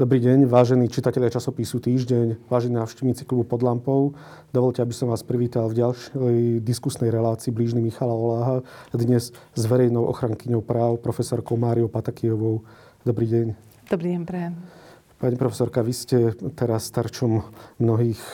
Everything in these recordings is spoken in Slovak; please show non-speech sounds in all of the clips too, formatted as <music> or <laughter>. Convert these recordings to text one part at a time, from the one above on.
Dobrý deň, vážení čitatelia časopisu Týždeň, vážení návštevníci klubu pod lampou. Dovolte, aby som vás privítal v ďalšej diskusnej relácii blížny Michala Oláha, dnes s verejnou ochrankyňou práv, profesorkou Máriou Patakijovou. Dobrý deň. Dobrý deň, prajem. Pani profesorka, vy ste teraz starčom mnohých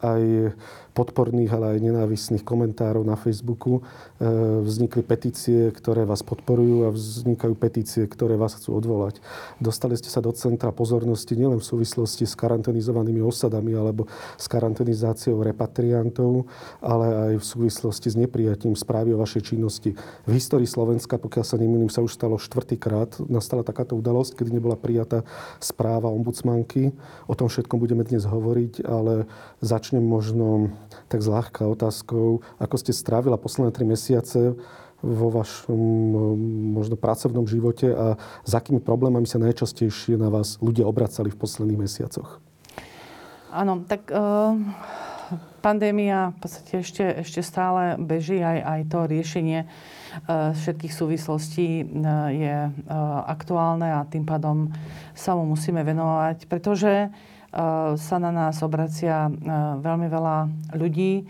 aj podporných, ale aj nenávistných komentárov na Facebooku. E, vznikli petície, ktoré vás podporujú a vznikajú petície, ktoré vás chcú odvolať. Dostali ste sa do centra pozornosti nielen v súvislosti s karanténizovanými osadami alebo s karanténizáciou repatriantov, ale aj v súvislosti s neprijatím správy o vašej činnosti. V histórii Slovenska, pokiaľ sa nemýlim, sa už stalo štvrtýkrát, nastala takáto udalosť, kedy nebola prijatá správa ombudsmanky. O tom všetkom budeme dnes hovoriť, ale začnem možno tak zľahka otázkou, ako ste strávila posledné tri mesiace vo vašom možno pracovnom živote a s akými problémami sa najčastejšie na vás ľudia obracali v posledných mesiacoch? Áno, tak uh, pandémia v podstate ešte, ešte stále beží aj, aj to riešenie uh, všetkých súvislostí uh, je uh, aktuálne a tým pádom sa mu musíme venovať, pretože sa na nás obracia veľmi veľa ľudí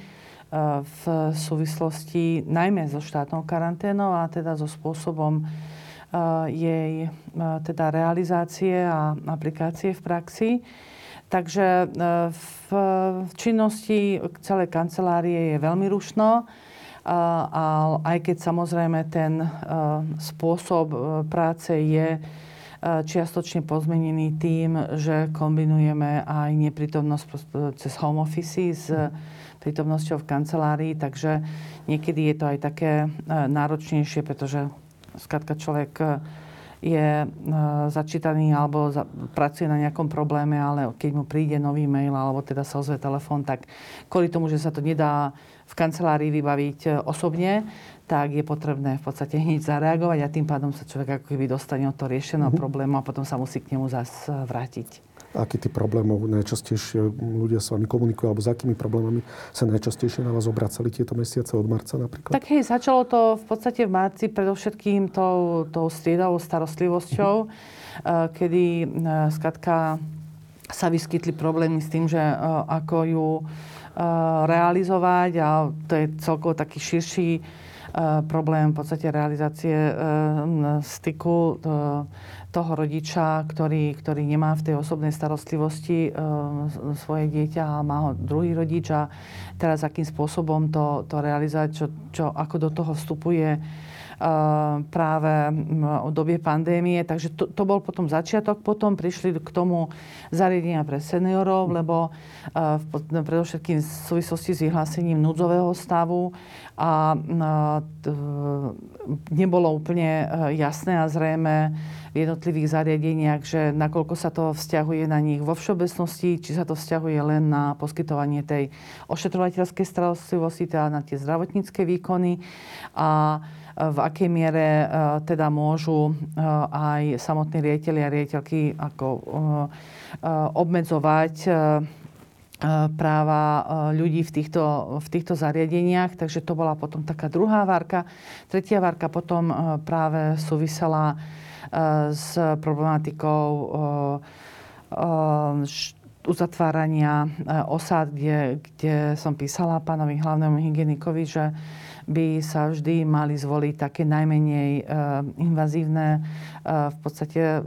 v súvislosti najmä so štátnou karanténou a teda so spôsobom jej teda realizácie a aplikácie v praxi. Takže v činnosti celej kancelárie je veľmi rušno. Aj keď samozrejme ten spôsob práce je čiastočne pozmenený tým, že kombinujeme aj neprítomnosť cez home office s prítomnosťou v kancelárii, takže niekedy je to aj také e, náročnejšie, pretože skrátka človek e, je začítaný alebo pracuje na nejakom probléme, ale keď mu príde nový mail alebo teda sa ozve telefón, tak kvôli tomu, že sa to nedá v kancelárii vybaviť osobne, tak je potrebné v podstate hneď zareagovať a tým pádom sa človek ako keby dostane od toho riešeného uh-huh. problému a potom sa musí k nemu zase vrátiť. Aký ty problémov najčastejšie ľudia s vami komunikujú, alebo s akými problémami sa najčastejšie na vás obracali tieto mesiace od marca napríklad? Tak hej, začalo to v podstate v marci predovšetkým tou, tou striedavou starostlivosťou, uh-huh. kedy uh, skratka sa vyskytli problémy s tým, že uh, ako ju realizovať a to je celkovo taký širší problém v podstate realizácie eh, styku eh, toho rodiča, ktorý, ktorý nemá v tej osobnej starostlivosti svoje dieťa a má ho druhý rodič. A teraz akým spôsobom to, to realizovať, čo, čo, ako do toho vstupuje práve o dobie pandémie. Takže to, to bol potom začiatok. Potom prišli k tomu zariadenia pre seniorov, lebo v, predovšetkým v súvislosti s vyhlásením núdzového stavu a nebolo úplne jasné a zrejme v jednotlivých zariadeniach, že nakoľko sa to vzťahuje na nich vo všeobecnosti, či sa to vzťahuje len na poskytovanie tej ošetrovateľskej starostlivosti, teda na tie zdravotnícke výkony a v akej miere e, teda môžu e, aj samotní riaditeľi a riaditeľky ako e, obmedzovať práva ľudí v týchto, v týchto zariadeniach. Takže to bola potom taká druhá várka. Tretia várka potom práve súvisela s problematikou uzatvárania osad, kde, kde som písala pánovi hlavnému hygienikov, že by sa vždy mali zvoliť také najmenej invazívne v podstate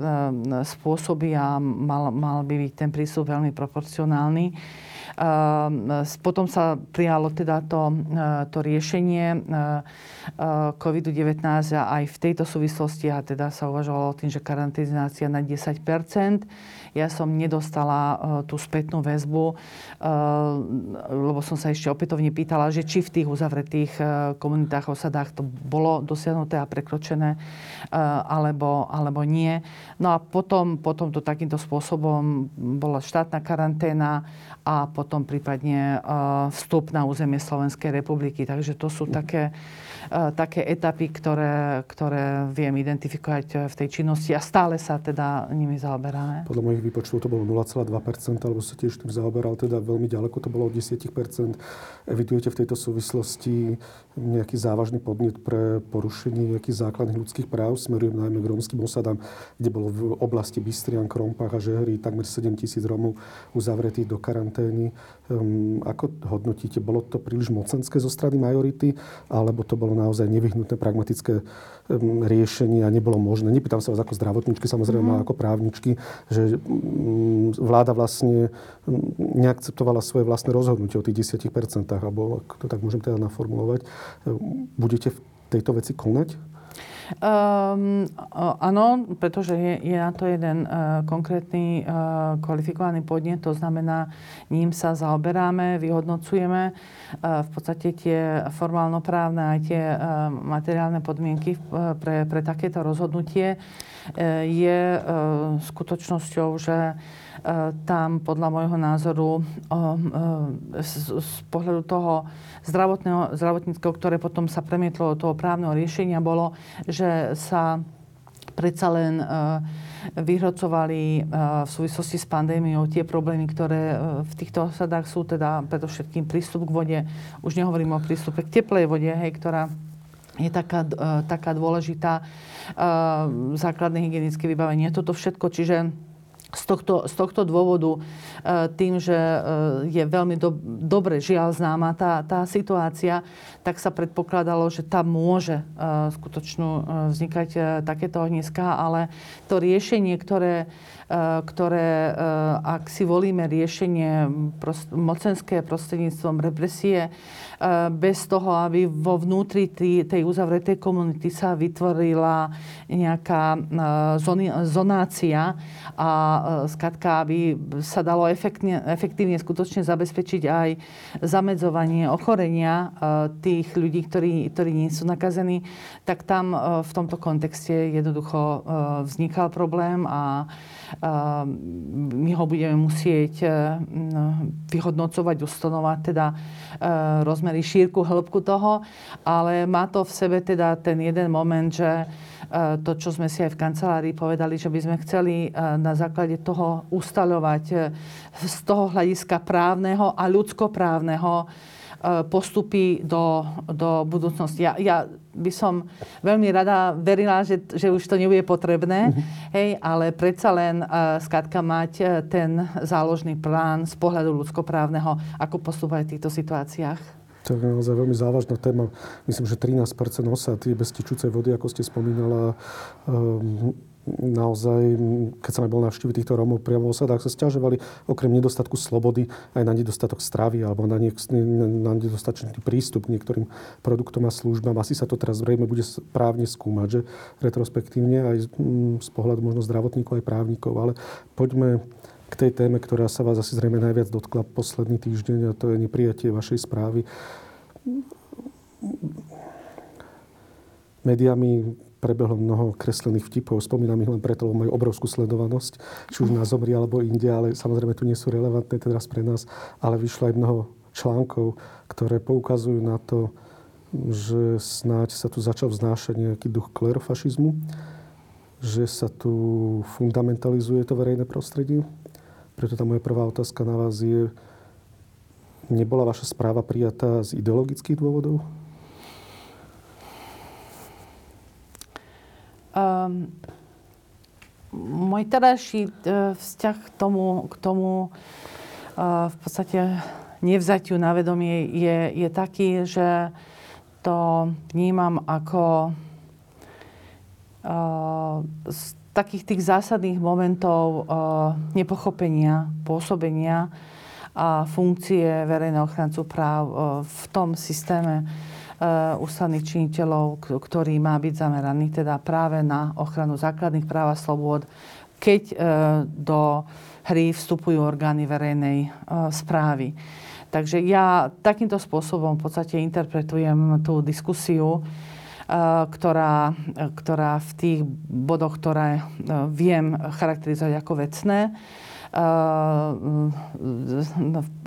spôsoby a mal, mal by byť ten prístup veľmi proporcionálny. Potom sa prijalo teda to, to riešenie COVID-19 a aj v tejto súvislosti a teda sa uvažovalo o tým, že karanténizácia na 10 ja som nedostala uh, tú spätnú väzbu, uh, lebo som sa ešte opätovne pýtala, že či v tých uzavretých uh, komunitách, osadách to bolo dosiahnuté a prekročené, alebo, alebo nie. No a potom, potom to takýmto spôsobom bola štátna karanténa a potom prípadne vstup na územie Slovenskej republiky. Takže to sú také také etapy, ktoré, ktoré viem identifikovať v tej činnosti a stále sa teda nimi zaoberáme. Podľa mojich výpočtov to bolo 0,2%, alebo sa tiež tým zaoberal, teda veľmi ďaleko to bolo od 10%. Evidujete v tejto súvislosti nejaký závažný podnet pre porušenie nejakých základných ľudských práv? Smerujem najmä k rómskym osadám, kde bolo v oblasti Bystrian, Krompách a Žehry takmer 7 tisíc Rómov uzavretých do karantény. Um, ako hodnotíte? Bolo to príliš mocenské zo strany majority, alebo to bolo naozaj nevyhnutné pragmatické um, riešenie a nebolo možné? Nepýtam sa vás ako zdravotničky, samozrejme, ale ako právničky, že um, vláda vlastne um, neakceptovala svoje vlastné rozhodnutie o tých 10%, alebo ako to tak môžem teda naformulovať. Um, budete v tejto veci konať? Um, áno, pretože je, je na to jeden uh, konkrétny uh, kvalifikovaný podnet, to znamená, ním sa zaoberáme, vyhodnocujeme uh, v podstate tie formálno-právne aj tie uh, materiálne podmienky uh, pre, pre takéto rozhodnutie. Uh, je uh, skutočnosťou, že tam podľa môjho názoru z, z pohľadu toho zdravotného, zdravotníckého, ktoré potom sa premietlo do toho právneho riešenia, bolo, že sa predsa len vyhrocovali v súvislosti s pandémiou tie problémy, ktoré v týchto osadách sú, teda predovšetkým prístup k vode. Už nehovorím o prístupe k teplej vode, hej, ktorá je taká, taká dôležitá, základné hygienické vybavenie, toto všetko. Čiže z tohto, z tohto dôvodu, e, tým, že e, je veľmi do, dobre žiaľ známa tá, tá situácia, tak sa predpokladalo, že tam môže e, skutočnú vznikať takéto ohniska, ale to riešenie, ktoré ktoré, ak si volíme riešenie mocenské prostredníctvom represie, bez toho, aby vo vnútri tej uzavretej komunity sa vytvorila nejaká zonácia a skratka, aby sa dalo efektne, efektívne skutočne zabezpečiť aj zamedzovanie ochorenia tých ľudí, ktorí, ktorí nie sú nakazení, tak tam v tomto kontexte jednoducho vznikal problém a my ho budeme musieť e, vyhodnocovať, ustanovať teda e, rozmery, šírku, hĺbku toho, ale má to v sebe teda ten jeden moment, že e, to, čo sme si aj v kancelárii povedali, že by sme chceli na základe toho ustaľovať z toho hľadiska právneho a ľudskoprávneho postupy do, do budúcnosti. Ja, ja by som veľmi rada verila, že, že už to nebude potrebné, mm-hmm. hej, ale predsa len uh, skrátka mať ten záložný plán z pohľadu ľudskoprávneho, ako postupovať v týchto situáciách. To je naozaj veľmi závažná téma. Myslím, že 13 osad je bez tečúcej vody, ako ste spomínala. Um, naozaj, keď sa bol navštíviť týchto Rómov priamo v osadách, sa stiažovali okrem nedostatku slobody aj na nedostatok stravy alebo na, niek- na nedostatočný prístup k niektorým produktom a službám. Asi sa to teraz zrejme bude právne skúmať, že retrospektívne aj z pohľadu možno zdravotníkov aj právnikov. Ale poďme k tej téme, ktorá sa vás asi zrejme najviac dotkla posledný týždeň a to je neprijatie vašej správy. Médiami prebehlo mnoho kreslených vtipov. Spomínam ich len preto, lebo majú obrovskú sledovanosť, či už na Zomri alebo inde, ale samozrejme tu nie sú relevantné teraz pre nás, ale vyšlo aj mnoho článkov, ktoré poukazujú na to, že snáď sa tu začal vznášať nejaký duch klerofašizmu, že sa tu fundamentalizuje to verejné prostredie. Preto tá moja prvá otázka na vás je, nebola vaša správa prijatá z ideologických dôvodov? Um, môj terajší uh, vzťah k tomu, k tomu uh, v podstate nevzatiu na vedomie je, je taký, že to vnímam ako uh, takých tých zásadných momentov nepochopenia, pôsobenia a funkcie verejného ochrancu práv v tom systéme, Eh, ústavných činiteľov, ktorý má byť zameraný teda práve na ochranu základných práv a slobôd, keď eh, do hry vstupujú orgány verejnej eh, správy. Takže ja takýmto spôsobom v podstate interpretujem tú diskusiu, ktorá, ktorá v tých bodoch, ktoré viem charakterizovať ako vecné,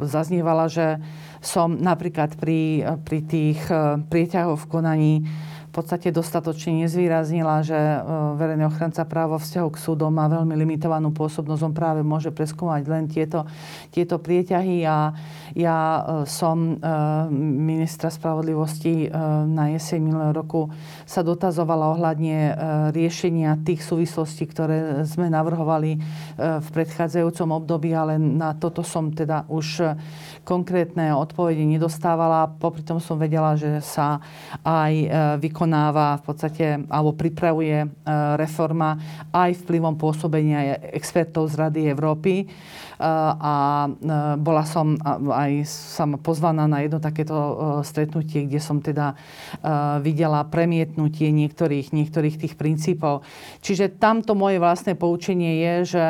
zaznievala, že som napríklad pri, pri tých prieťahoch v konaní podstate dostatočne nezvýraznila, že e, verejný ochranca práva vzťahu k súdom má veľmi limitovanú pôsobnosť. On práve môže preskúmať len tieto, tieto prieťahy a ja e, som e, ministra spravodlivosti na jeseň minulého roku sa dotazovala ohľadne riešenia tých súvislostí, ktoré sme navrhovali v predchádzajúcom období, ale na toto som teda už konkrétne odpovede nedostávala. Popri tom som vedela, že sa aj vykonáva vykonáva v podstate, alebo pripravuje e, reforma aj vplyvom pôsobenia expertov z Rady Európy. E, a e, bola som aj sama pozvaná na jedno takéto stretnutie, kde som teda videla premietnutie niektorých, niektorých tých princípov. Čiže tamto moje vlastné poučenie je, že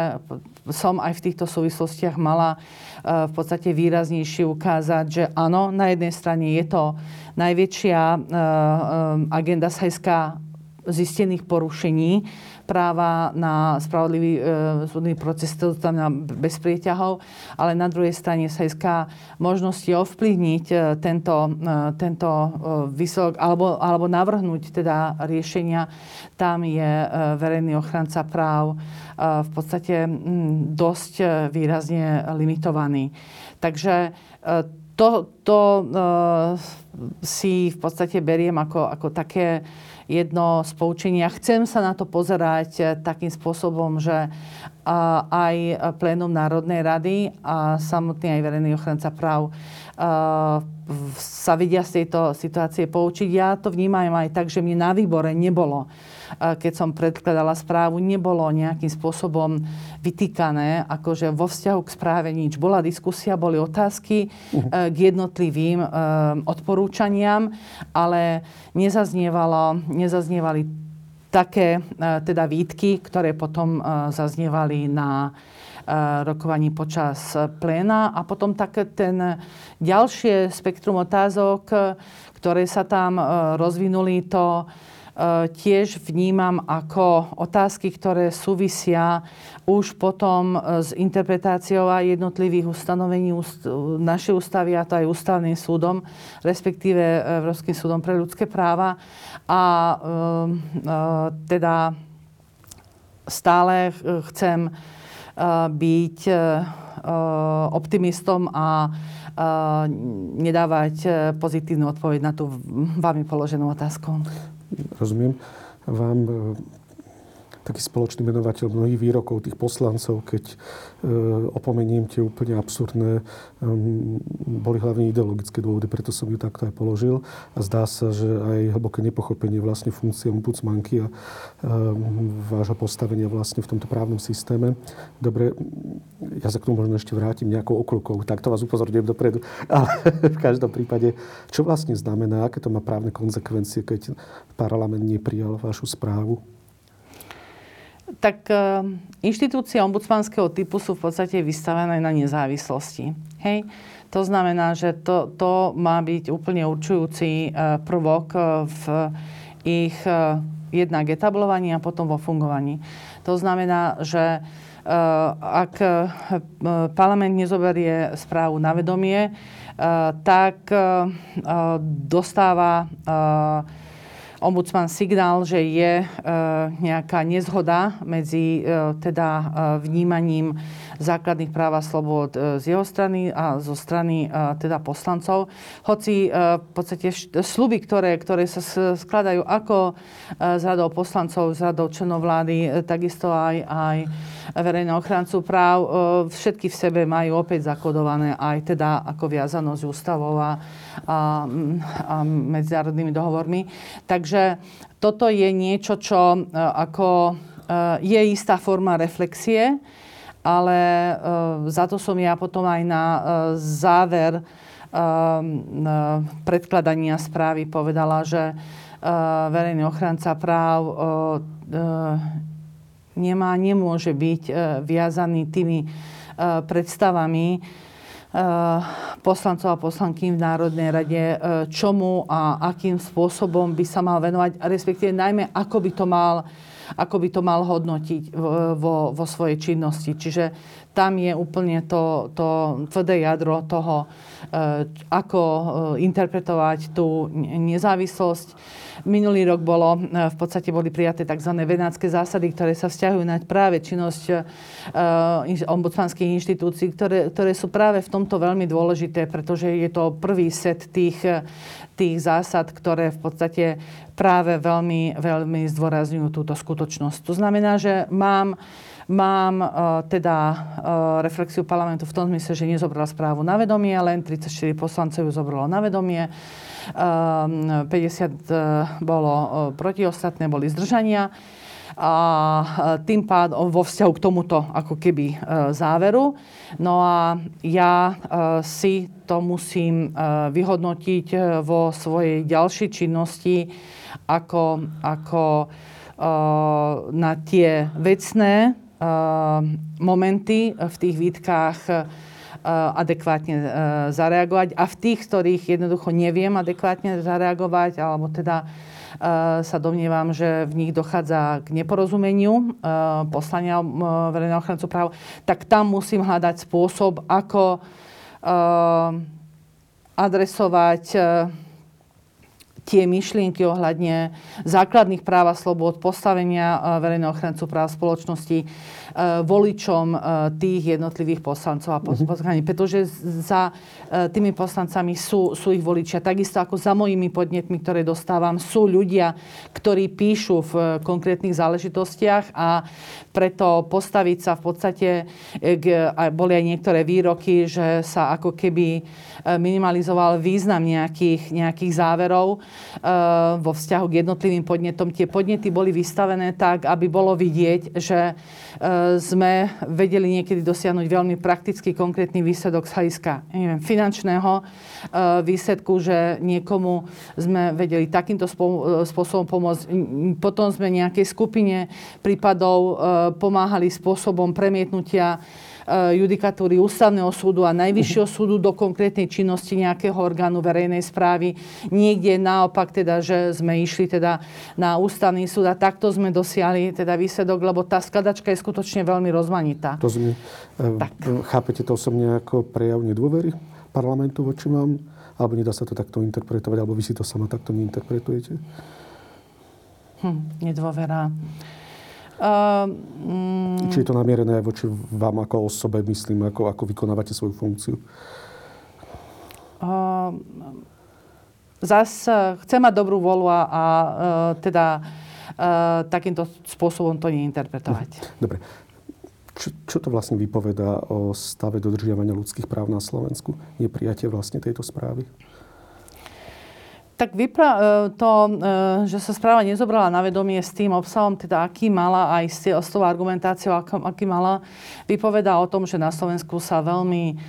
som aj v týchto súvislostiach mala v podstate výraznejšie ukázať, že áno, na jednej strane je to najväčšia eh, eh, agenda hľadiska zistených porušení práva na spravodlivý e, súdny proces, to znamená bez prieťahov, ale na druhej strane sa hľadiska možnosti ovplyvniť e, tento, e, tento e, vysok, alebo, alebo navrhnúť teda riešenia, tam je e, verejný ochranca práv e, v podstate m, dosť e, výrazne limitovaný. Takže e, to, to uh, si v podstate beriem ako, ako také jedno z poučenia. Chcem sa na to pozerať eh, takým spôsobom, že aj plénum Národnej rady a samotný aj verejný ochranca práv sa vidia z tejto situácie poučiť. Ja to vnímam aj tak, že mi na výbore nebolo keď som predkladala správu, nebolo nejakým spôsobom vytýkané, akože vo vzťahu k správe nič. Bola diskusia, boli otázky uh-huh. k jednotlivým e, odporúčaniam, ale nezaznievalo, nezaznievali také e, teda výtky, ktoré potom zaznievali na rokovaní počas pléna a potom také ten ďalšie spektrum otázok, ktoré sa tam rozvinuli, to Eh, tiež vnímam ako otázky, ktoré súvisia už potom eh, s interpretáciou aj jednotlivých ustanovení našej ústavy, a to aj ústavným súdom, respektíve eh, Európskym súdom pre ľudské práva. A teda stále chcem byť optimistom a nedávať pozitívnu odpoveď na tú vami položenú otázku rozumiem, vám e, taký spoločný menovateľ mnohých výrokov tých poslancov, keď e, opomeniem tie úplne absurdné, e, boli hlavne ideologické dôvody, preto som ju takto aj položil. A zdá sa, že aj hlboké nepochopenie vlastne funkcie ombudsmanky a e, vášho postavenia vlastne v tomto právnom systéme. Dobre, ja sa k tomu možno ešte vrátim nejakou okľukou, tak to vás upozorňujem dopredu. Ale <laughs> v každom prípade, čo vlastne znamená, aké to má právne konsekvencie, keď parlament neprijal vašu správu? Tak uh, inštitúcie ombudsmanského typu sú v podstate vystavené na nezávislosti. Hej? To znamená, že to, to má byť úplne určujúci uh, prvok uh, v ich jednak etablovaní a potom vo fungovaní. To znamená, že ak parlament nezoberie správu na vedomie, tak dostáva ombudsman signál, že je e, nejaká nezhoda medzi e, teda e, vnímaním základných práv a slobod z jeho strany a zo strany teda poslancov. Hoci v podstate sluby, ktoré, ktoré sa skladajú ako z radou poslancov, z radou členov vlády, takisto aj, aj verejného ochrancu práv, všetky v sebe majú opäť zakodované aj teda ako viazanosť ústavou a, a, a medzinárodnými dohovormi. Takže toto je niečo, čo e, ako e, je istá forma reflexie, ale e, za to som ja potom aj na záver predkladania správy povedala, že verejný ochranca práv nemá, nemôže byť viazaný tými predstavami, poslancov a poslanky v Národnej rade, čomu a akým spôsobom by sa mal venovať, respektíve najmä ako by to mal ako by to mal hodnotiť vo, vo svojej činnosti. Čiže tam je úplne to, to tvrdé jadro toho, ako interpretovať tú nezávislosť Minulý rok bolo, e, v podstate boli prijaté tzv. venácké zásady, ktoré sa vzťahujú na práve činnosť e, ombudsmanských inštitúcií, ktoré, ktoré sú práve v tomto veľmi dôležité, pretože je to prvý set tých, tých zásad, ktoré v podstate práve veľmi, veľmi zdôrazňujú túto skutočnosť. To znamená, že mám Mám uh, teda uh, reflexiu parlamentu v tom zmysle, že nezobrala správu na vedomie, len 34 poslancov ju zobralo na vedomie. 50 ehm, eh, bolo eh, proti, ostatné boli zdržania a tým pádom vo vzťahu k tomuto ako keby záveru. No a ja si to musím vyhodnotiť vo svojej ďalšej činnosti ako, ako na tie vecné momenty v tých výtkach Eh, adekvátne eh, zareagovať. A v tých, ktorých jednoducho neviem adekvátne zareagovať, alebo teda eh, sa domnievam, že v nich dochádza k neporozumeniu poslania verejného ochrancu práv, tak tam musím hľadať spôsob, ako adresovať tie myšlienky ohľadne základných práv a slobod, postavenia verejného ochrancu práv spoločnosti. Eh, voličom eh, tých jednotlivých poslancov a mhm. poslankyň. Pretože za eh, tými poslancami sú, sú ich voličia. Takisto ako za mojimi podnetmi, ktoré dostávam, sú ľudia, ktorí píšu v konkrétnych záležitostiach a preto postaviť sa v podstate, boli aj niektoré výroky, že sa ako keby minimalizoval význam nejakých, nejakých záverov vo vzťahu k jednotlivým podnetom. Tie podnety boli vystavené tak, aby bolo vidieť, že sme vedeli niekedy dosiahnuť veľmi praktický, konkrétny výsledok z hľadiska neviem, finančného e, výsledku, že niekomu sme vedeli takýmto spôsobom pomôcť. Potom sme nejakej skupine prípadov e, pomáhali spôsobom premietnutia Eh, judikatúry ústavného súdu a najvyššieho súdu do konkrétnej činnosti nejakého orgánu verejnej správy. Niekde naopak teda, že sme išli teda na ústavný súd a takto sme dosiahli teda výsledok, lebo tá skladačka je skutočne veľmi rozmanitá. To zmi, eh, tak. Chápete to osobne ako prejav nedôvery parlamentu voči vám? Alebo nedá sa to takto interpretovať? Alebo vy si to sama takto neinterpretujete? Hm, nedôvera. Mm, Či je to namierené aj voči vám ako osobe, myslím, ako, ako vykonávate svoju funkciu? Uh, zas chcem mať dobrú volu a, a uh, teda uh, takýmto spôsobom to neinterpretovať. Mhm. Dobre. Čo, čo to vlastne vypovedá o stave dodržiavania ľudských práv na Slovensku? Je prijatie vlastne tejto správy? Tak vypra- e, to, e, že sa správa nezobrala na vedomie s tým obsahom, teda aký mala aj s tou argumentáciou, aký mala, vypoveda o tom, že na Slovensku sa veľmi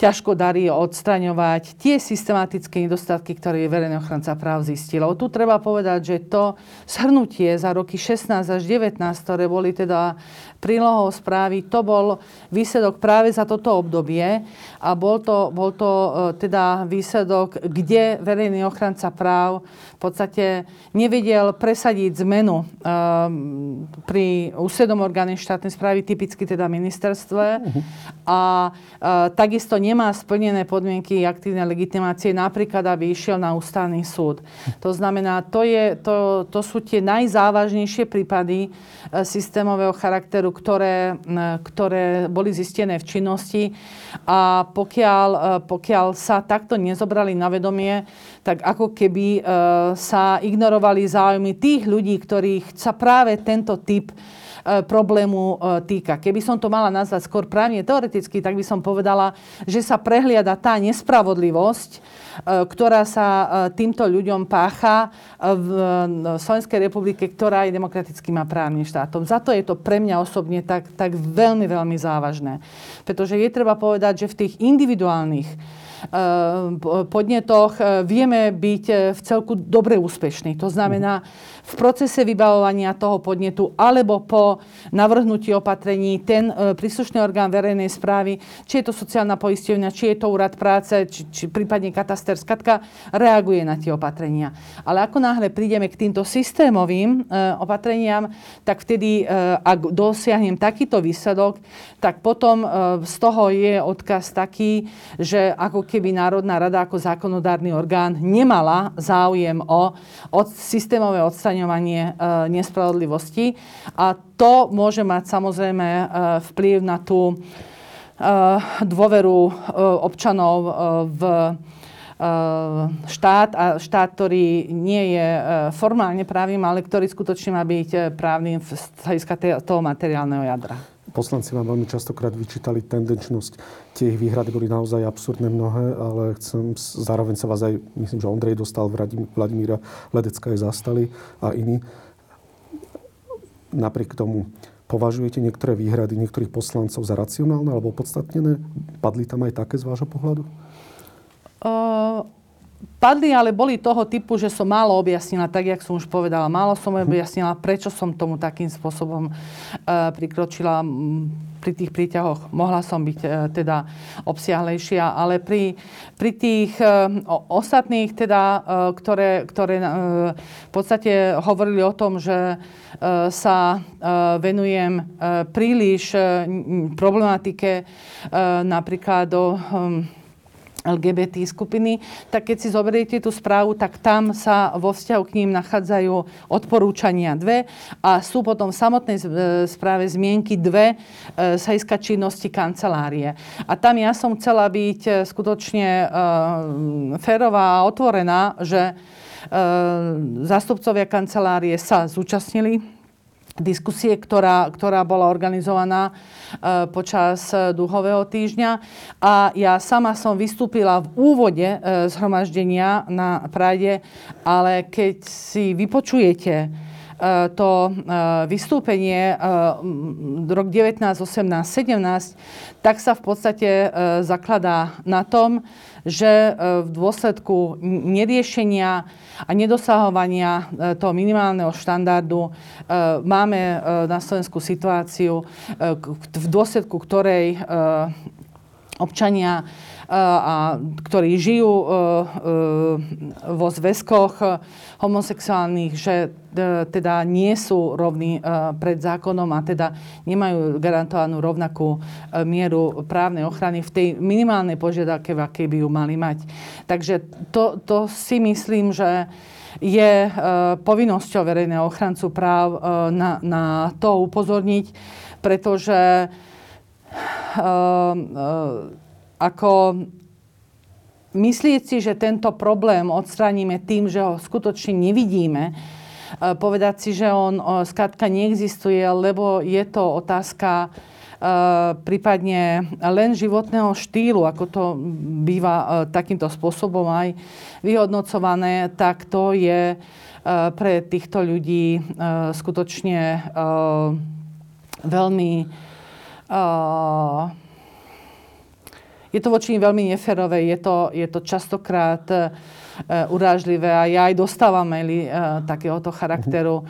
ťažko darí odstraňovať tie systematické nedostatky, ktoré verejný ochranca práv zistil. Tu treba povedať, že to shrnutie za roky 16 až 19, ktoré boli teda prílohou správy, to bol výsledok práve za toto obdobie a bol to, bol to e, teda výsledok, kde verejný ochranca práv v podstate nevedel presadiť zmenu um, pri úsledom orgáne štátnej správy, typicky teda ministerstve uh-huh. a uh, takisto nemá splnené podmienky aktívnej legitimácie, napríklad aby išiel na ústavný súd. To znamená, to, je, to, to sú tie najzávažnejšie prípady uh, systémového charakteru, ktoré, ktoré boli zistené v činnosti a pokiaľ, e, pokiaľ sa takto nezobrali na vedomie, tak ako keby e, sa ignorovali záujmy tých ľudí, ktorých sa práve tento typ E, problému e, týka. Keby som to mala nazvať skôr právne teoreticky, tak by som povedala, že sa prehliada tá nespravodlivosť, e, ktorá sa týmto ľuďom pácha v Slovenskej republike, ktorá je demokratickým a právnym štátom. Za to je to pre mňa osobne tak, tak veľmi, veľmi závažné. Pretože je treba povedať, že v tých individuálnych podnetoch vieme byť v celku dobre úspešní. To znamená, v procese vybavovania toho podnetu alebo po navrhnutí opatrení ten e, príslušný orgán verejnej správy, či je to sociálna poisťovňa, či je to úrad práce, či, či prípadne kataster, skatka, reaguje na tie opatrenia. Ale ako náhle prídeme k týmto systémovým e, opatreniam, tak vtedy, e, ak dosiahnem takýto výsledok, tak potom z toho je odkaz taký, že ako keby Národná rada ako zákonodárny orgán nemala záujem o od systémové odstanie odstraňovanie e, nespravodlivosti. A to môže mať samozrejme e, vplyv na tú e, dôveru občanov v štát a štát, ktorý nie je formálne právnym, ale ktorý skutočne má byť právnym z hľadiska toho materiálneho jadra. Poslanci vám veľmi častokrát vyčítali tendenčnosť. Tie ich výhrady boli naozaj absurdné mnohé, ale chcem zároveň sa vás aj, myslím, že Ondrej dostal, Vladimíra Ledecka aj zastali a iní. Napriek tomu považujete niektoré výhrady niektorých poslancov za racionálne alebo opodstatnené? Padli tam aj také z vášho pohľadu? Uh padli, ale boli toho typu, že som málo objasnila, tak jak som už povedala. Málo som mhm. objasnila, prečo som tomu takým spôsobom uh, prikročila pri tých príťahoch mohla som byť e, teda obsiahlejšia, ale pri, pri tých e, ostatných, teda, e, ktoré, ktoré e, v podstate hovorili o tom, že e, sa e, venujem e, príliš e, problematike e, napríklad do e, LGBT skupiny, tak keď si zoberiete tú správu, tak tam sa vo vzťahu k ním nachádzajú odporúčania dve a sú potom v samotnej e, správe zmienky dve e, z hľadiska činnosti kancelárie. A tam ja som chcela byť e, skutočne férová a otvorená, že zástupcovia kancelárie sa zúčastnili diskusie, ktorá, ktorá bola organizovaná e, počas e, duhového týždňa. A ja sama som vystúpila v úvode e, zhromaždenia na Prade, ale keď si vypočujete to vystúpenie rok 19, 18, 17, tak sa v podstate zakladá na tom, že v dôsledku neriešenia a nedosahovania e, toho minimálneho štandardu e, máme e, na Slovensku situáciu, v dôsledku ktorej občania, a, ktorí žijú vo zväzkoch homosexuálnych, že teda nie sú rovní pred zákonom a teda nemajú garantovanú rovnakú mieru právnej ochrany v tej minimálnej požiadavke, v akej by ju mali mať. Takže to, to si myslím, že je povinnosťou verejného ochrancu práv na, na to upozorniť, pretože ako myslieť si, že tento problém odstránime tým, že ho skutočne nevidíme, povedať si, že on skrátka neexistuje, lebo je to otázka prípadne len životného štýlu, ako to býva takýmto spôsobom aj vyhodnocované, tak to je pre týchto ľudí skutočne veľmi je to voči nim veľmi neférové, je to, je to častokrát uh, urážlivé a ja aj dostávam maily uh, takéhoto charakteru,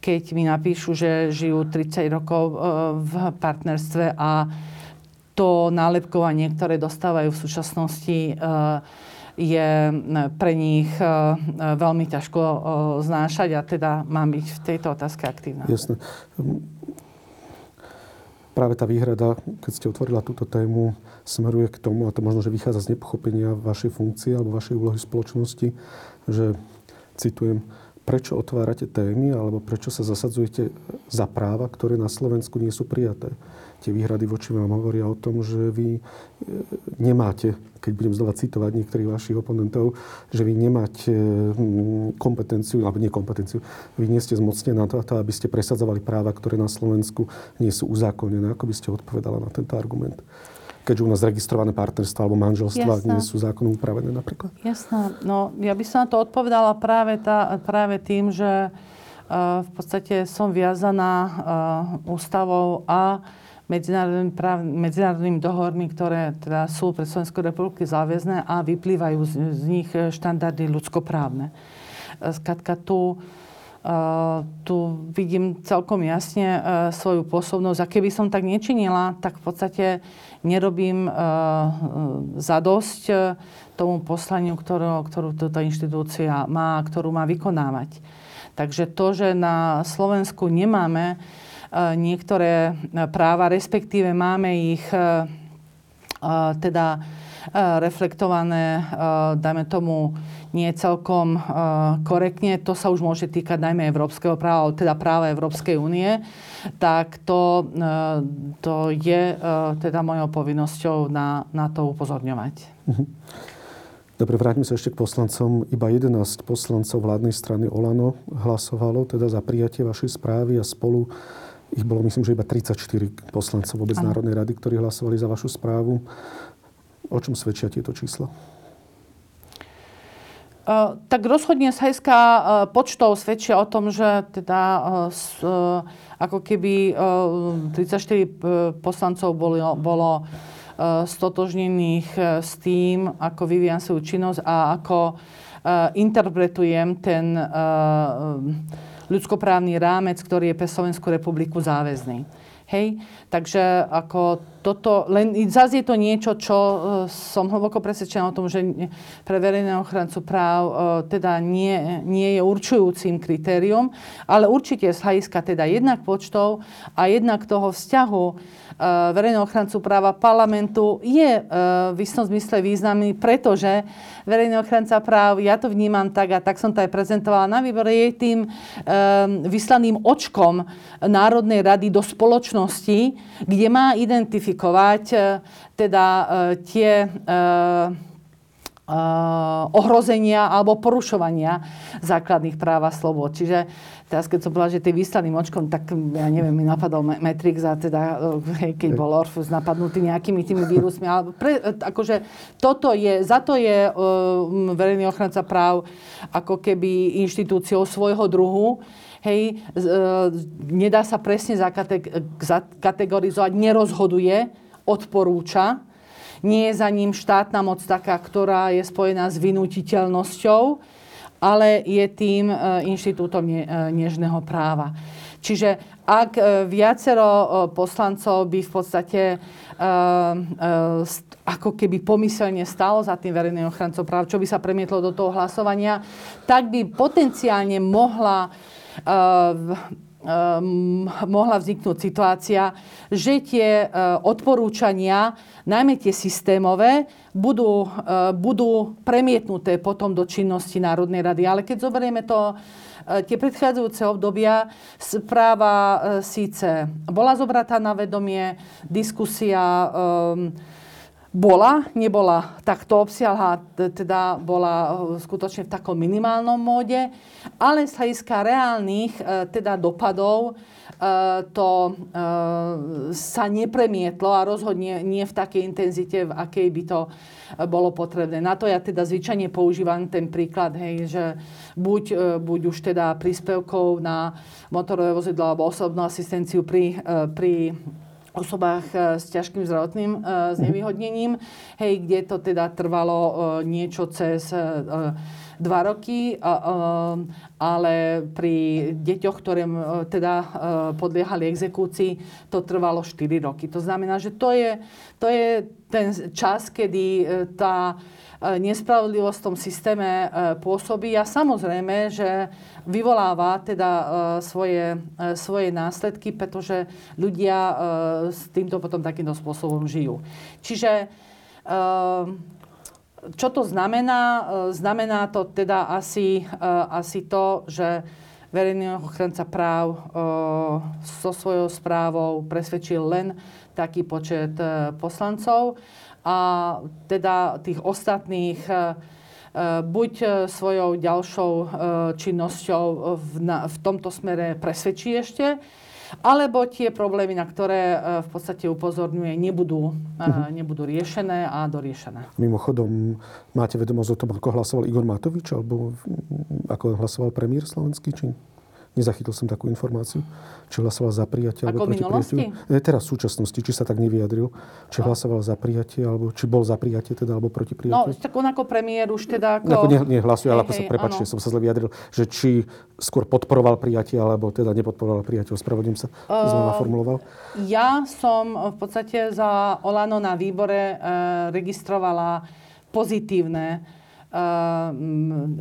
keď mi napíšu, že žijú 30 rokov uh, v partnerstve a to nálepkovanie, ktoré dostávajú v súčasnosti, je pre nich veľmi ťažko znášať a teda mám byť v tejto otázke aktívna. Jasne práve tá výhrada, keď ste otvorila túto tému, smeruje k tomu, a to možno, že vychádza z nepochopenia vašej funkcie alebo vašej úlohy spoločnosti, že, citujem, prečo otvárate témy alebo prečo sa zasadzujete za práva, ktoré na Slovensku nie sú prijaté tie výhrady voči vám hovoria o tom, že vy e, nemáte, keď budem znova citovať niektorých vašich oponentov, že vy nemáte hm, kompetenciu, alebo nekompetenciu, vy nie ste zmocnení na to, aby ste presadzovali práva, ktoré na Slovensku nie sú uzákonené. Ako by ste odpovedala na tento argument? keďže u nás registrované partnerstva alebo manželstva Jasná. nie sú zákonom upravené napríklad? Jasné. No, ja by som na to odpovedala práve, tá, práve tým, že uh, v podstate som viazaná uh, ústavou a medzinárodným, práv, medzinárodným dohovormi, ktoré teda sú pre Slovenskú republiky záväzné a vyplývajú z, z nich štandardy ľudskoprávne. Skratka, tu, tu vidím celkom jasne svoju pôsobnosť. A keby som tak nečinila, tak v podstate nerobím zadosť tomu poslaniu, ktorú, ktorú táto inštitúcia má, ktorú má vykonávať. Takže to, že na Slovensku nemáme niektoré práva, respektíve máme ich teda reflektované, dajme tomu, nie celkom korektne, to sa už môže týkať najmä európskeho práva, teda práva Európskej únie, tak to, to je teda mojou povinnosťou na, na to upozorňovať. Mhm. Dobre, vráťme sa ešte k poslancom. Iba 11 poslancov vládnej strany Olano hlasovalo teda za prijatie vašej správy a spolu ich bolo myslím, že iba 34 poslancov vôbec ano. Národnej rady, ktorí hlasovali za vašu správu. O čom svedčia tieto čísla? Uh, tak rozhodne z hľadiska uh, počtov svedčia o tom, že teda uh, ako keby 34 poslancov bolo, bolo stotožnených s tým, ako vyvíjam svoju činnosť a ako interpretujem ten ľudskoprávny rámec, ktorý je pre Slovenskú republiku záväzný. Hej? Takže ako toto, len zase je to niečo, čo e, som hlboko presvedčená o tom, že pre verejného ochrancu práv e, teda nie, nie je určujúcim kritérium, ale určite z hľadiska teda jednak počtov a jednak toho vzťahu verejného ochrancu práva parlamentu je eh, v istom zmysle významný, pretože verejný ochranca práv, ja to vnímam tak a tak som to aj prezentovala na výbore, je tým eh, vyslaným očkom Národnej rady do spoločnosti, kde má identifikovať teda tie ohrozenia alebo porušovania základných práv a slobod. Čiže teraz, keď som povedala, že tým vyslaným očkom, tak ja neviem, mi napadol Matrix a teda, hej, keď bol Orfus napadnutý nejakými tými vírusmi. Ale pre, akože toto je, za to je uh, verejný ochranca práv ako keby inštitúciou svojho druhu. Hej, uh, nedá sa presne zakategorizovať, nerozhoduje, odporúča nie je za ním štátna moc taká, ktorá je spojená s vynutiteľnosťou, ale je tým e, inštitútom e, nežného práva. Čiže ak e, viacero poslancov by v podstate ako keby pomyselne stalo za tým verejným ochrancom práv, čo by sa premietlo do toho hlasovania, tak by potenciálne mohla Ehm, mohla vzniknúť situácia, že tie e, odporúčania, najmä tie systémové, budú, e, budú premietnuté potom do činnosti Národnej rady. Ale keď zoberieme to, e, tie predchádzajúce obdobia, správa síce bola zobratá na vedomie, diskusia um, bola, nebola takto obsiahla, teda bola e, skutočne v takom minimálnom móde, ale z hľadiska reálnych e, teda dopadov e, to sa nepremietlo a rozhodne nie v takej intenzite, v akej by to bolo potrebné. Na to ja teda zvyčajne používam ten príklad, hej, že buď, buď už teda príspevkov na motorové vozidlo alebo osobnú asistenciu pri, pri osobách e, s ťažkým zdravotným e, znevýhodnením, hej, kde to teda trvalo e, niečo cez dva roky, ale pri deťoch, ktoré teda podliehali exekúcii, to trvalo 4 roky. To znamená, že to je, to je ten čas, kedy tá nespravodlivosť v tom systéme e, pôsobí a samozrejme, že vyvoláva teda e, svoje, svoje následky, pretože ľudia s týmto potom takýmto spôsobom žijú. Čiže čo to znamená? Znamená to teda asi, asi to, že verejný ochranca práv so svojou správou presvedčil len taký počet poslancov a teda tých ostatných e, e, buď e, svojou ďalšou činnosťou v, na, v tomto smere presvedčí ešte, alebo tie problémy, na ktoré v podstate upozorňuje, nebudú, uh-huh. nebudú riešené a doriešené. Mimochodom, máte vedomosť o tom, ako hlasoval Igor Matovič, alebo ako hlasoval premiér slovenský, či Nezachytil som takú informáciu. Či hlasoval za prijatie Ako alebo proti minulosti? prijatiu. Ne, teraz v súčasnosti, či sa tak nevyjadril. Či hlasoval za prijatie, alebo či bol za prijatie teda, alebo proti No, prijatiu. tak on ako premiér už teda ako... Ako nie, nie hlasuje, ale ako sa, prepačte, som sa zle vyjadril, že či skôr podporoval prijatie, alebo teda nepodporoval prijatie. Ospravedlním sa, uh... som naformuloval. Ja som v podstate za Olano na výbore e, registrovala pozitívne e,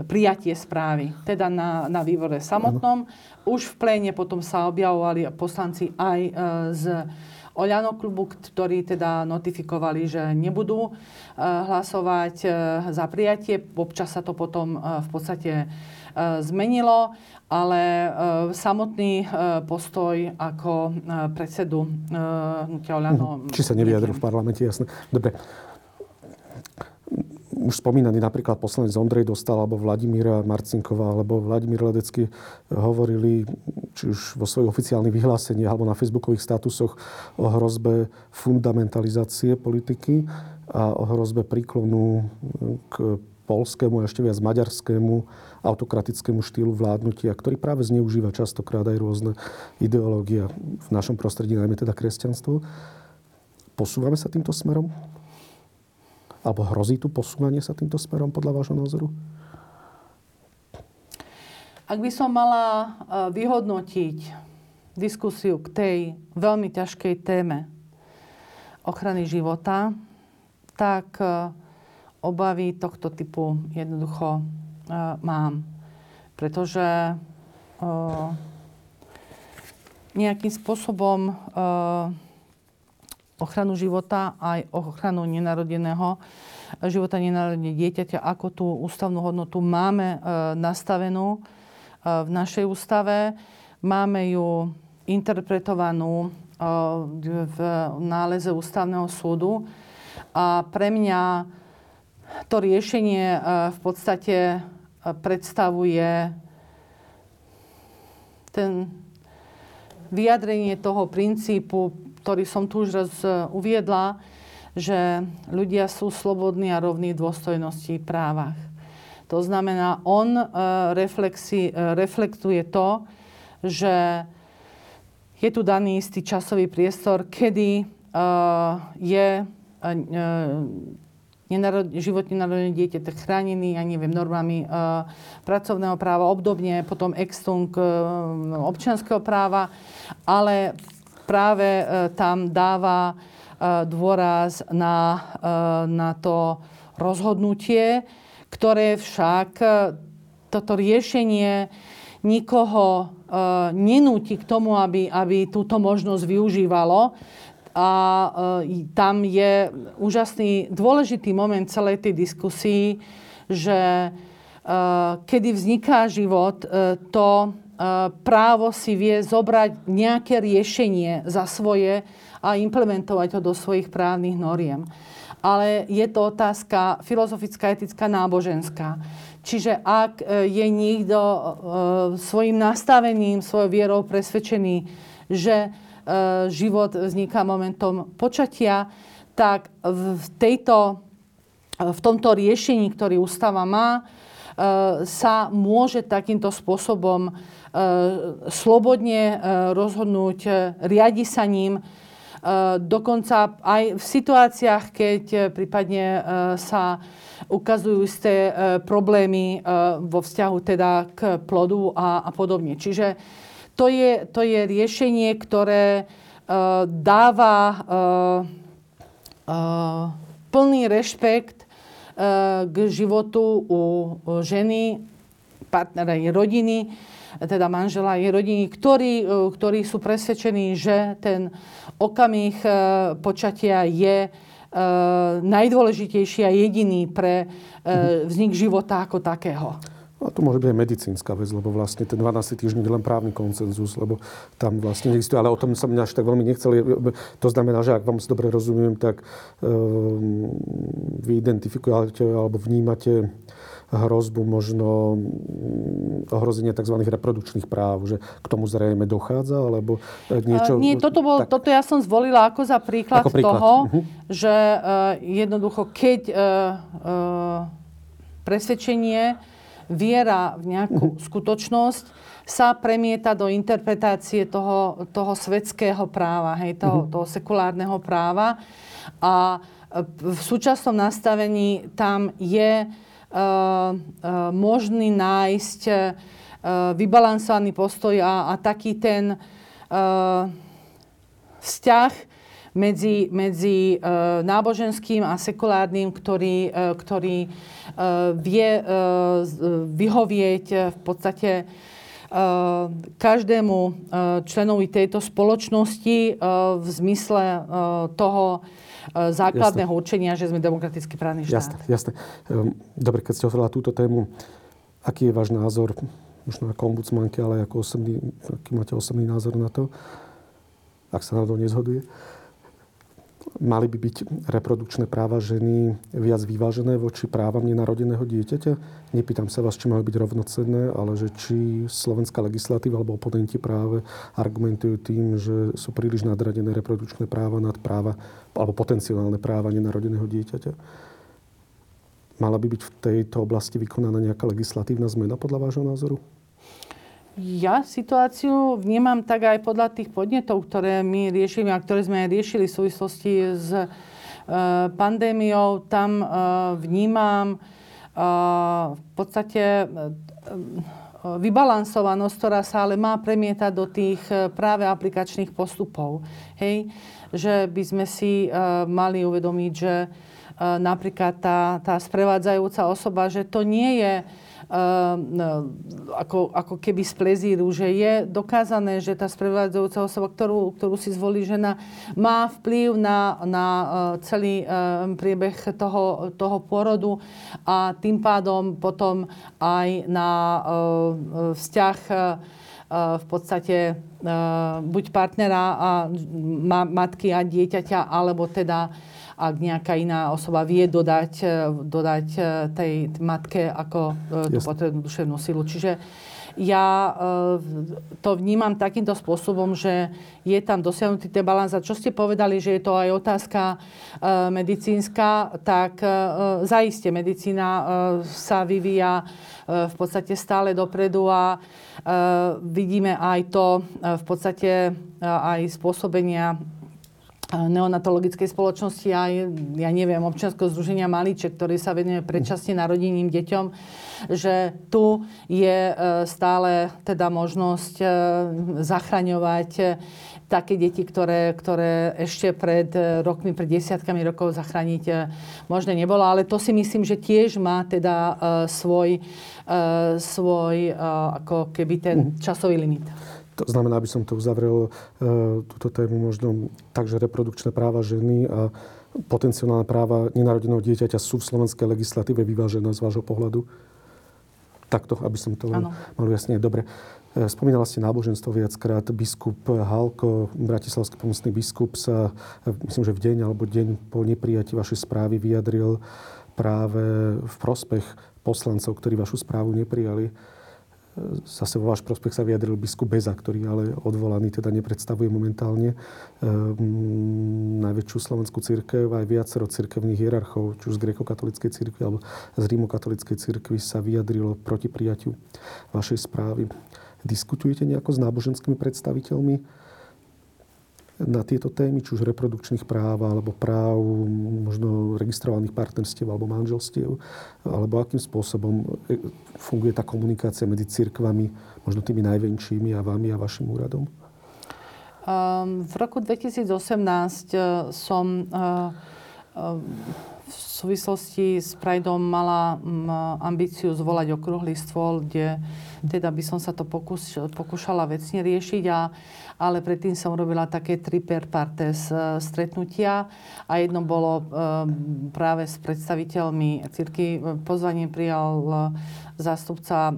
prijatie správy. Teda na, na výbore samotnom. Už v pléne potom sa objavovali poslanci aj e, z Oľano klubu, ktorí teda notifikovali, že nebudú e, hlasovať e, za prijatie. Občas sa to potom v podstate zmenilo, ale samotný postoj ako predsedu Oľano... Či sa nevyjadril v parlamente, jasné. Dobre. Už spomínaný napríklad poslanec Ondrej Dostal, alebo Vladimíra Marcinková, alebo Vladimír Ledecký hovorili, či už vo svojich oficiálnych vyhláseniach, alebo na facebookových statusoch o hrozbe fundamentalizácie politiky a o hrozbe príklonu k polskému a ešte viac maďarskému autokratickému štýlu vládnutia, ktorý práve zneužíva častokrát aj rôzne ideológie v našom prostredí, najmä teda kresťanstvo. Posúvame sa týmto smerom? Alebo hrozí tu posúvanie sa týmto smerom podľa vášho názoru? Ak by som mala e, vyhodnotiť diskusiu k tej veľmi ťažkej téme ochrany života, tak e, obavy tohto typu jednoducho e, mám. Pretože nejakým spôsobom ochranu života aj ochranu nenarodeného života nenarodeného dieťaťa, ako tú ústavnú hodnotu máme nastavenú v našej ústave. Máme ju interpretovanú v náleze ústavného súdu. A pre mňa to riešenie v podstate predstavuje ten vyjadrenie toho princípu, ktorý som tu už raz uviedla, že ľudia sú slobodní a rovní v dôstojnosti právach. To znamená, on reflexi, reflektuje to, že je tu daný istý časový priestor, kedy je nenarod, život nenarodené dieťa chránený, ja neviem, normami pracovného práva, obdobne potom extung občianského práva, ale práve tam dáva dôraz na, na to rozhodnutie, ktoré však toto riešenie nikoho nenúti k tomu, aby, aby túto možnosť využívalo. A tam je úžasný, dôležitý moment celej tej diskusii, že kedy vzniká život, to právo si vie zobrať nejaké riešenie za svoje a implementovať ho do svojich právnych noriem. Ale je to otázka filozofická, etická, náboženská. Čiže ak je niekto svojim nastavením, svojou vierou presvedčený, že život vzniká momentom počatia, tak v, tejto, v tomto riešení, ktorý ústava má, sa môže takýmto spôsobom slobodne rozhodnúť, riadi sa ním. Dokonca aj v situáciách, keď prípadne sa ukazujú isté problémy vo vzťahu teda k plodu a, a podobne. Čiže to je, to je riešenie, ktoré dáva plný rešpekt k životu u ženy, partnera jej rodiny, teda manžela jej rodiny, ktorí, uh, ktorí sú presvedčení, že ten okamih uh, počatia je uh, najdôležitejší a jediný pre uh, vznik života ako takého. A to môže byť aj medicínska vec, lebo vlastne ten 12. týždeň je len právny koncenzus, lebo tam vlastne neexistuje. Ale o tom som až tak veľmi nechcel. To znamená, že ak vám dobre rozumiem, tak um, vy identifikujete alebo vnímate hrozbu možno ohrozenia tzv. reprodukčných práv, že k tomu zrejme dochádza, alebo niečo... Uh, nie, toto, bol, tak... toto ja som zvolila ako za príklad, ako príklad. toho, uh-huh. že uh, jednoducho, keď uh, uh, presvedčenie viera v nejakú skutočnosť sa premieta do interpretácie toho, toho svetského práva, hej, toho, toho sekulárneho práva. A v súčasnom nastavení tam je možný nájsť uh, vybalansovaný postoj a, a taký ten vzťah medzi, medzi náboženským a sekulárnym, ktorý, ktorý vie vyhovieť v podstate každému členovi tejto spoločnosti v zmysle toho základného jasne. určenia, že sme demokratický právny štát. Jasné, jasné. Ehm, dobre, keď ste otvorila túto tému, aký je váš názor, možno ako ombudsmanky, ale ako osobný, aký máte osobný názor na to, ak sa na to nezhoduje? Mali by byť reprodukčné práva ženy viac vyvážené voči právam nenarodeného dieťaťa? Nepýtam sa vás, či majú byť rovnocenné, ale že či slovenská legislatíva alebo oponenti práve argumentujú tým, že sú príliš nadradené reprodukčné práva nad práva alebo potenciálne práva nenarodeného dieťaťa. Mala by byť v tejto oblasti vykonaná nejaká legislatívna zmena podľa vášho názoru? Ja situáciu vnímam tak aj podľa tých podnetov, ktoré my riešime a ktoré sme riešili v súvislosti s uh, pandémiou. Tam uh, vnímam uh, v podstate vybalansovanosť, ktorá sa ale má premietať do tých práve aplikačných postupov. Hej? Že by sme si mali uvedomiť, že napríklad tá, tá sprevádzajúca osoba, že to nie je ako, ako keby z plezíru, že je dokázané, že tá sprevádzajúca osoba, ktorú, ktorú si zvolí žena, má vplyv na, na e, celý e, priebeh toho, toho pôrodu a tým pádom potom aj na e, vzťah v podstate buď partnera a matky a dieťaťa, alebo teda ak nejaká iná osoba vie dodať, e, dodať e, tej matke ako e, tú potrebnú duševnú silu. Čiže ja to vnímam takýmto spôsobom, že je tam dosiahnutý ten balans. A čo ste povedali, že je to aj otázka medicínska, tak zaiste medicína sa vyvíja v podstate stále dopredu a vidíme aj to v podstate aj spôsobenia neonatologickej spoločnosti aj, ja neviem, občianského združenia Maliček, ktorý sa venuje predčasne narodeným deťom, že tu je e, stále teda možnosť e, zachraňovať e, také deti, ktoré, ktoré ešte pred rokmi, pred desiatkami rokov zachrániť možné nebolo. Ale to si myslím, že tiež má teda svoj, svoj ako keby ten mhm. časový limit. To znamená, aby som to uzavrel, e, túto tému možno tak, že reprodukčné práva ženy a potenciálne práva nenarodeného dieťaťa sú v slovenskej legislatíve vyvážené z vášho pohľadu? Takto, aby som to ano. mal jasne. Dobre. E, spomínala ste náboženstvo viackrát. Biskup Halko, bratislavský pomocný biskup, sa, e, myslím, že v deň alebo deň po neprijatí vašej správy vyjadril práve v prospech poslancov, ktorí vašu správu neprijali Zase vo váš prospech sa vyjadril biskup Beza, ktorý ale odvolaný teda nepredstavuje momentálne um, najväčšiu slovenskú církev. Aj viacero církevných hierarchov, či už z grekokatolickej církvy alebo z rímokatolickej církvy sa vyjadrilo proti prijatiu vašej správy. Diskutujete nejako s náboženskými predstaviteľmi na tieto témy, či už reprodukčných práv, alebo práv možno registrovaných partnerstiev alebo manželstiev, alebo akým spôsobom e, funguje tá komunikácia medzi cirkvami, možno tými najväčšími a vami a vašim úradom? Um, v roku 2018 uh, som uh, v súvislosti s Prideom mala ambíciu zvolať okrúhly stôl, kde teda by som sa to pokus, pokúšala vecne riešiť, a, ale predtým som robila také tri per partes e, stretnutia a jedno bolo e, práve s predstaviteľmi cirky. Pozvanie prijal e, zástupca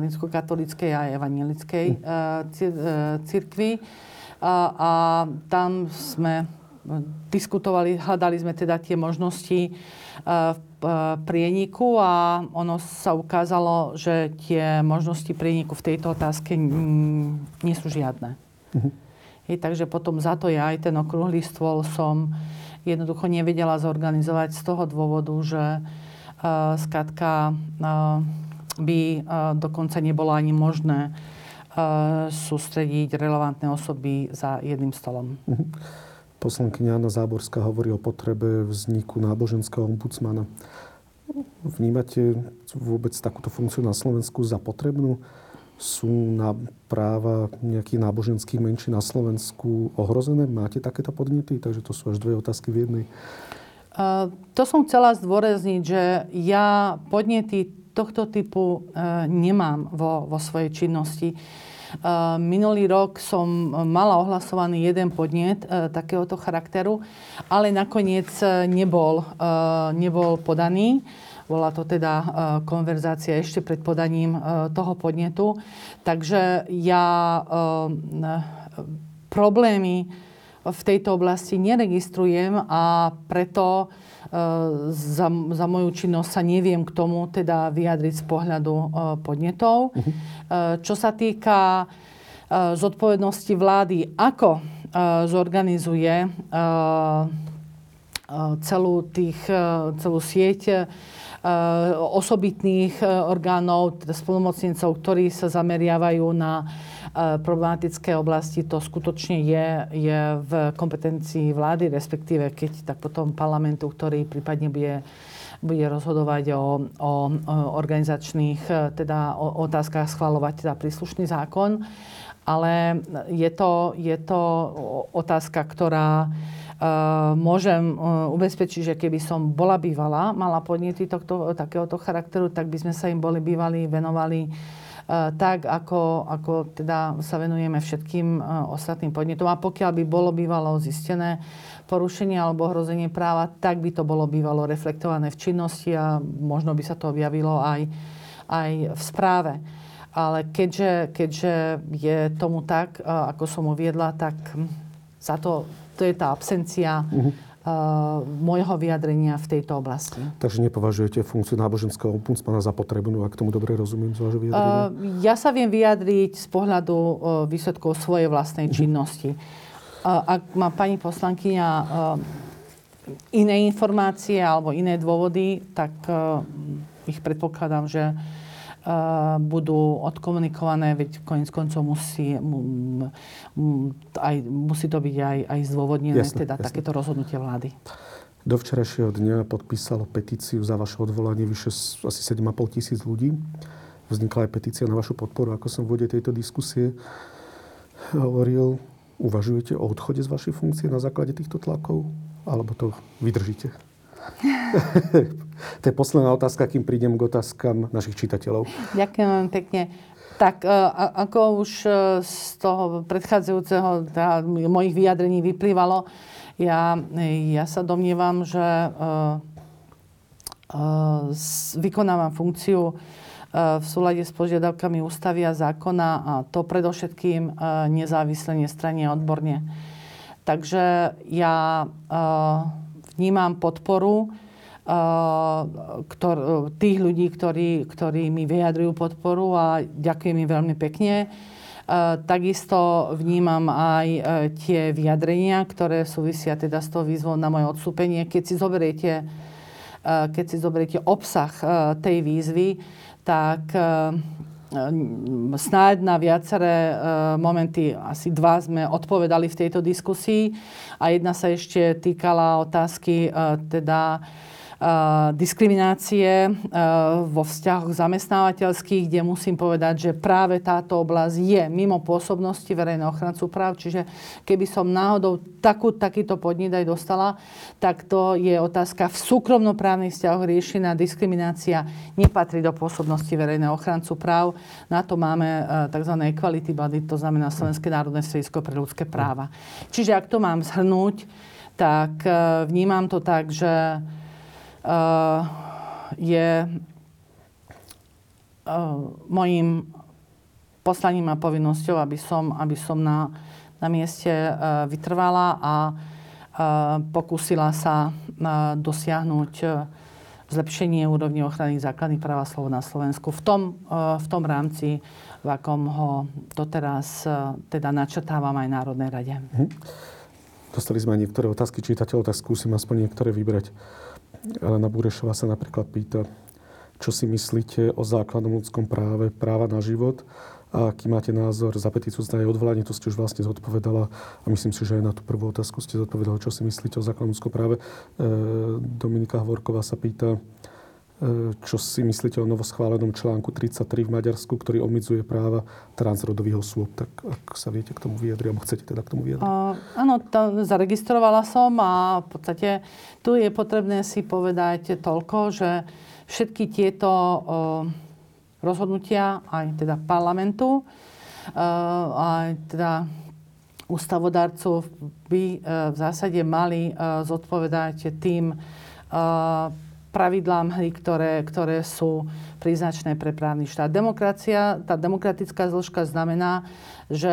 rímsko-katolíckej a evangelickej cirkvi. A, a tam sme diskutovali, hľadali sme teda tie možnosti eh, v eh, prieniku a ono sa ukázalo, že tie možnosti prieniku v tejto otázke nie sú žiadne. Uh-huh. Hej, takže potom za to ja aj ten okrúhly stôl som jednoducho nevedela zorganizovať z toho dôvodu, že uh, skratka uh, by dokonca nebolo ani možné sústrediť relevantné osoby za jedným stolom. Mhm. Poslankyňa Anna Záborská hovorí o potrebe vzniku náboženského ombudsmana. Vnímate vôbec takúto funkciu na Slovensku za potrebnú? Sú na práva nejakých náboženských menší na Slovensku ohrozené? Máte takéto podnety? Takže to sú až dve otázky v jednej. To som chcela zdôrazniť, že ja podnety tohto typu nemám vo, vo svojej činnosti. Eh, minulý rok som mala ohlasovaný jeden podnet eh, takéhoto charakteru, ale nakoniec eh, nebol, nebol podaný. Bola to teda konverzácia ešte pred podaním toho podnetu. Takže ja problémy v tejto oblasti neregistrujem a preto za, za moju činnosť sa neviem k tomu teda vyjadriť z pohľadu e, podnetov. Uh-huh. Čo sa týka zodpovednosti vlády, ako zorganizuje celú, tých, celú sieť osobitných orgánov, teda spolumocnencov, ktorí sa zameriavajú na problematické oblasti, to skutočne je, je v kompetencii vlády, respektíve keď tak potom parlamentu, ktorý prípadne bude bude rozhodovať o, o, organizačných teda o otázkach, schvalovať teda príslušný zákon. Ale je to, je to otázka, ktorá Uh, môžem ubezpečiť, že keby som bola bývala, mala podnety tohto, takéhoto charakteru, tak by sme sa im boli bývali, venovali tak ako, ako teda sa venujeme všetkým e, ostatným podnetom. A pokiaľ by bolo bývalo zistené porušenie alebo ohrozenie práva, tak by to bolo bývalo reflektované v činnosti a možno by sa to objavilo aj, aj v správe. Ale keďže, keďže je tomu tak, e, ako som uviedla, tak za to, to je tá absencia uh-huh Uh, môjho vyjadrenia v tejto oblasti. Takže nepovažujete funkciu náboženského ombudsmana za potrebnú, ak tomu dobre rozumiem z vášho vyjadrenia? Uh, ja sa viem vyjadriť z pohľadu uh, výsledkov svojej vlastnej mhm. činnosti. Uh, ak má pani poslankyňa iné informácie alebo iné dôvody, tak ich predpokladám, že budú odkomunikované, veď koniec koncov musí, aj, musí to byť aj, aj zdôvodnené, jasne, teda jasne. takéto rozhodnutie vlády. Do včerajšieho dňa podpísalo petíciu za vaše odvolanie vyše asi 7,5 tisíc ľudí. Vznikla aj petícia na vašu podporu, ako som v vode tejto diskusie hovoril. Uvažujete o odchode z vašej funkcie na základe týchto tlakov? Alebo to vydržíte? <laughs> to je posledná otázka, kým prídem k otázkam našich čitateľov. Ďakujem vám pekne. Tak e, ako už e, z toho predchádzajúceho teda mojich vyjadrení vyplývalo, ja, ja sa domnievam, že uh, uh, vykonávam funkciu v súlade s požiadavkami ústavy a zákona a to predovšetkým nezávisle, nestranne a odborne. Takže ja vnímam podporu ktor, tých ľudí, ktorí, ktorí mi vyjadrujú podporu a ďakujem im veľmi pekne. Takisto vnímam aj e, tie vyjadrenia, ktoré súvisia teda s tou výzvou na moje odstúpenie. Keď si zoberiete, keď si zoberiete obsah tej výzvy, tak snáď na viaceré momenty, asi dva sme odpovedali v tejto diskusii a jedna sa ešte týkala otázky teda diskriminácie vo vzťahoch zamestnávateľských, kde musím povedať, že práve táto oblasť je mimo pôsobnosti verejného ochrancu práv. Čiže keby som náhodou takú, takýto podnet aj dostala, tak to je otázka v súkromnoprávnych vzťahoch riešená. Diskriminácia nepatrí do pôsobnosti verejného ochrancu práv. Na to máme e, tzv. equality body, to znamená Slovenské národné stredisko pre ľudské práva. Čiže ak to mám zhrnúť, tak vnímam to tak, že Eh, je eh, mojim poslaním a povinnosťou, aby som, aby som na, na mieste eh, vytrvala a pokúsila sa dosiahnuť zlepšenie úrovne ochrany základných práv a slov na Slovensku v tom, v tom rámci, v akom ho doteraz teda načrtávam aj Národnej rade. Mhm. Dostali sme aj niektoré otázky čitateľov, tak skúsim aspoň niektoré vybrať. Elena Burešová sa napríklad pýta, čo si myslíte o základnom ľudskom práve, práva na život? A aký máte názor? Za petíciu zdanie odvolanie, to ste už vlastne zodpovedala. A myslím si, že aj na tú prvú otázku ste zodpovedali, čo si myslíte o základnom ľudskom práve. E, Dominika Hovorková sa pýta, čo si myslíte o novoschválenom článku 33 v Maďarsku, ktorý obmedzuje práva transrodových osôb. Tak ak sa viete k tomu vyjadriť, alebo chcete teda k tomu vyjadriť? Uh, áno, to zaregistrovala som a v podstate tu je potrebné si povedať toľko, že všetky tieto uh, rozhodnutia aj teda parlamentu, eh, aj teda ústavodárcov by eh, v zásade mali zodpovedať tým pravidlám hry, ktoré, ktoré sú príznačné pre právny štát. Demokracia, tá demokratická zložka znamená, že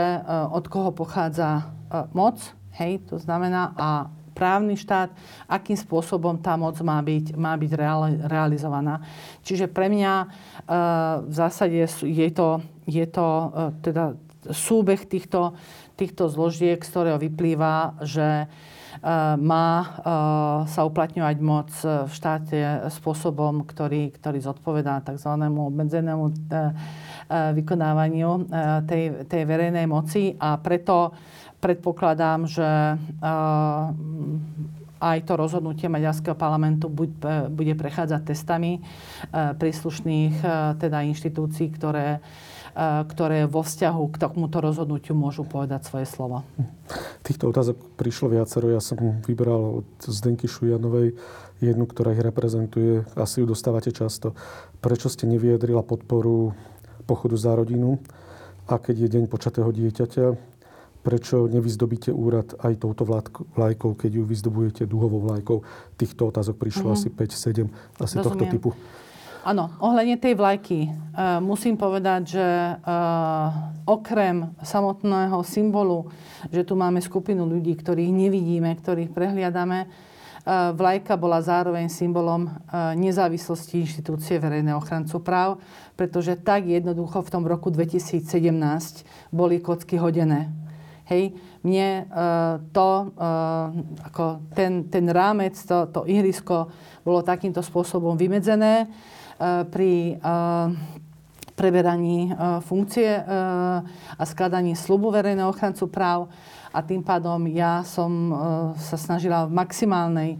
od koho pochádza moc, hej, to znamená a právny štát, akým spôsobom tá moc má byť, má byť realizovaná. Čiže pre mňa e, v zásade je to, je to e, teda súbeh týchto, týchto zložiek, z ktorého vyplýva, že e, má sa uplatňovať moc v štáte spôsobom, ktorý, ktorý zodpovedá tzv. obmedzenému vykonávaniu tej, tej verejnej moci a preto predpokladám, že aj to rozhodnutie Maďarského parlamentu bude prechádzať testami príslušných teda inštitúcií, ktoré, ktoré vo vzťahu k tomuto rozhodnutiu môžu povedať svoje slovo. Týchto otázok prišlo viacero. Ja som vybral od Zdenky Šujanovej jednu, ktorá ich reprezentuje. Asi ju dostávate často. Prečo ste nevyjadrila podporu pochodu za rodinu? A keď je deň počatého dieťaťa, prečo nevyzdobíte úrad aj touto vlajkou, keď ju vyzdobujete duhovou vlajkou. Týchto otázok prišlo mm-hmm. asi 5-7, asi Rozumiem. tohto typu. Áno, ohľadne tej vlajky uh, musím povedať, že uh, okrem samotného symbolu, že tu máme skupinu ľudí, ktorých nevidíme, ktorých prehliadame, uh, vlajka bola zároveň symbolom nezávislosti inštitúcie verejného ochrancu práv, pretože tak jednoducho v tom roku 2017 boli kocky hodené. Hej, mne uh, to, uh, ako ten, ten rámec, to, to ihrisko bolo takýmto spôsobom vymedzené. uh, pri uh, preberaní uh, funkcie a skladaní slubu verejného ochrancu práv a tým pádom ja som sa snažila v maximálnej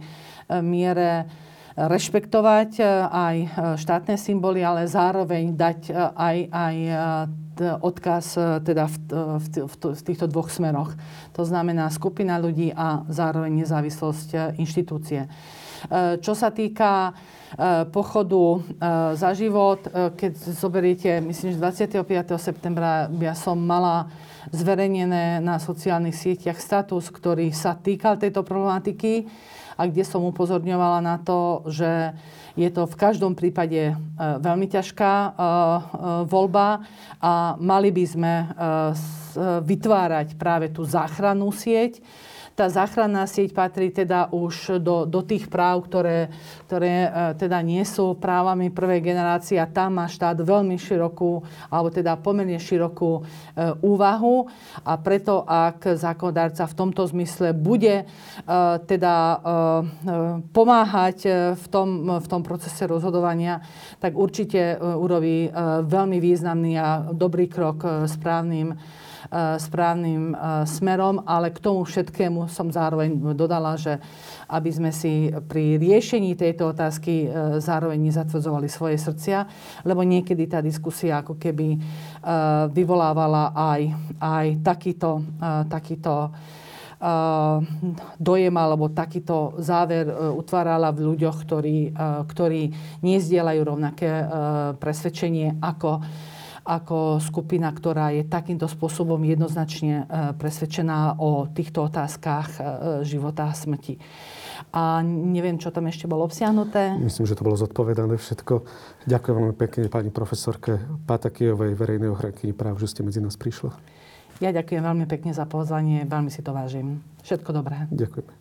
miere rešpektovať aj štátne symboly, ale zároveň dať aj, aj odkaz teda v, v, v, v týchto dvoch smeroch. To znamená skupina ľudí a zároveň nezávislosť inštitúcie. Čo sa týka pochodu za život, keď zoberiete, myslím, že 25. septembra ja som mala zverejnené na sociálnych sieťach status, ktorý sa týkal tejto problematiky a kde som upozorňovala na to, že je to v každom prípade e, veľmi ťažká e, e, voľba a mali by sme vytvárať práve tú záchrannú sieť, tá záchranná sieť patrí teda už do, do tých práv, ktoré, ktoré e, teda nie sú právami prvej generácie a tam má štát veľmi širokú, alebo teda pomerne širokú e, úvahu. A preto, ak zákonodárca v tomto zmysle bude e, teda e, e pomáhať e, v tom, v tom procese rozhodovania, tak určite urobí veľmi významný a dobrý krok správnym správnym eh, smerom, ale k tomu všetkému som zároveň dodala, že aby sme si pri riešení tejto otázky eh, zároveň nezatvrdzovali svoje srdcia, lebo niekedy tá diskusia ako keby vyvolávala aj, aj takýto, takýto dojem alebo takýto záver utvárala v ľuďoch, ktorí, ktorí nezdielajú rovnaké presvedčenie ako ako skupina, ktorá je takýmto spôsobom jednoznačne e, presvedčená o týchto otázkach e, života a smrti. A neviem, čo tam ešte bolo obsiahnuté. Myslím, že to bolo zodpovedané všetko. Ďakujem veľmi pekne pani profesorke Patakijovej, verejnej ochranky práv, že ste medzi nás prišli. Ja ďakujem veľmi pekne za pozvanie, veľmi si to vážim. Všetko dobré. Ďakujem.